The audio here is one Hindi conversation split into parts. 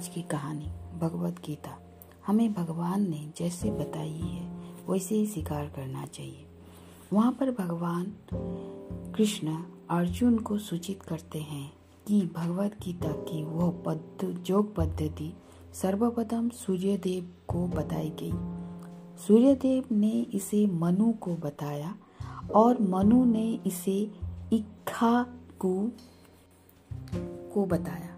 आज की कहानी, भगवत गीता। हमें भगवान ने जैसे बताई है, वैसे ही स्वीकार करना चाहिए। वहाँ पर भगवान कृष्ण अर्जुन को सूचित करते हैं कि भगवत गीता की वह पद्ध योग पद्धति सर्वप्रथम सूर्यदेव को बताई गई। सूर्यदेव ने इसे मनु को बताया और मनु ने इसे इक्खा को बताया।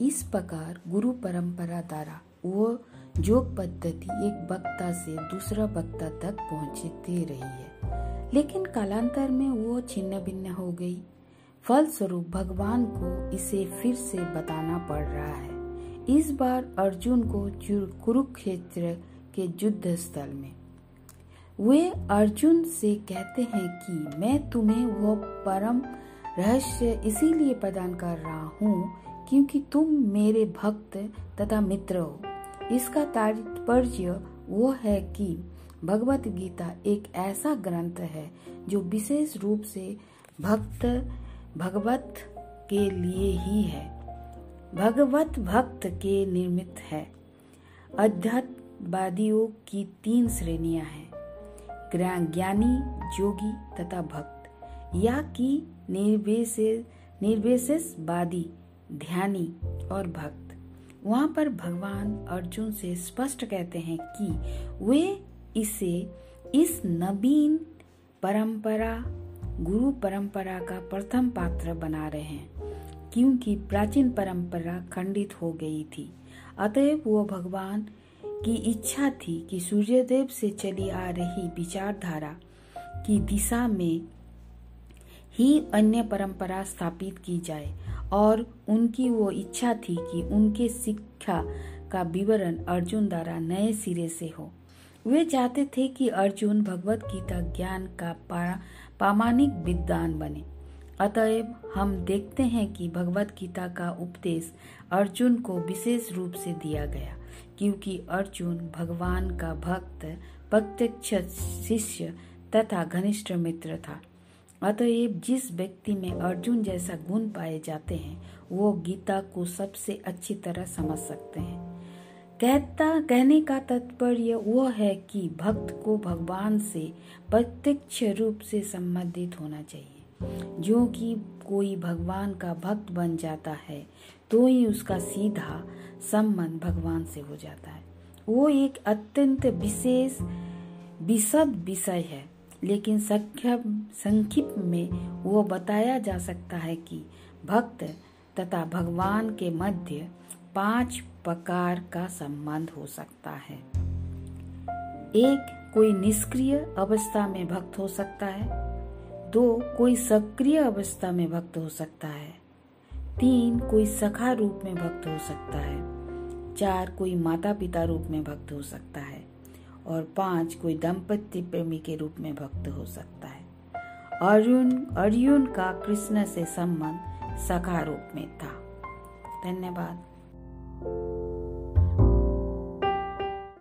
इस प्रकार गुरु परंपरा द्वारा वो योग पद्धति एक वक्ता से दूसरा वक्ता तक पहुँचती रही है। लेकिन कालांतर में वो छिन्न भिन्न हो गई। फलस्वरूप भगवान को इसे फिर से बताना पड़ रहा है। इस बार अर्जुन को कुरुक्षेत्र के युद्ध स्थल में। वे अर्जुन से कहते हैं कि मैं तुम्हें वह परम रहस्य इसीलिए प्रदान कर रहा हूँ क्योंकि तुम मेरे भक्त तथा मित्र हो। इसका तात्पर्य वो है कि भगवत गीता एक ऐसा ग्रंथ है जो विशेष रूप से भक्त, भगवत के लिए ही है। भगवत भक्त के निर्मित है। अध्यात्मवादियों की तीन श्रेणियाँ हैं, ज्ञानी जोगी तथा भक्त। या कि निर्विशेषवादी। ध्यानी और भक्त। वहाँ पर भगवान अर्जुन से स्पष्ट कहते हैं कि वे इसे इस नवीन परंपरा, गुरु परंपरा का प्रथम पात्र बना रहे हैं, क्योंकि प्राचीन परंपरा खंडित हो गई थी। अतएव वो भगवान की इच्छा थी कि सूर्यदेव से चली आ रही विचारधारा की दिशा में ही अन्य परंपरा स्थापित की जाए। और उनकी वो इच्छा थी कि उनके शिक्षा का विवरण अर्जुन द्वारा नए सिरे से हो। वे चाहते थे कि अर्जुन भगवत गीता ज्ञान का प्रामाणिक विद्वान बने। अतएव हम देखते हैं कि भगवत गीता का उपदेश अर्जुन को विशेष रूप से दिया गया, क्योंकि अर्जुन भगवान का भक्त, प्रत्यक्ष शिष्य तथा घनिष्ठ मित्र था। अतएव जिस व्यक्ति में अर्जुन जैसा गुण पाए जाते हैं, वो गीता को सबसे अच्छी तरह समझ सकते हैं। कहता, कहने का तात्पर्य वो है कि भक्त को भगवान से प्रत्यक्ष रूप से संबंधित होना चाहिए। जो कि कोई भगवान का भक्त बन जाता है तो ही उसका सीधा संबंध भगवान से हो जाता है। वो एक अत्यंत विशेष, विशद विषय है। लेकिन संक्षिप्त में वो बताया जा सकता है कि भक्त तथा भगवान के मध्य पाँच प्रकार का संबंध हो सकता है। एक, कोई निष्क्रिय अवस्था में भक्त हो सकता है। दो, कोई सक्रिय अवस्था में भक्त हो सकता है। तीन, कोई सखा रूप में भक्त हो सकता है। चार, कोई माता पिता रूप में भक्त हो सकता है। और पाँच कोई दंपत्ति प्रेमी के रूप में भक्त हो सकता है। अर्जुन अर्जुन का कृष्ण से संबंध सखा रूप में था। धन्यवाद।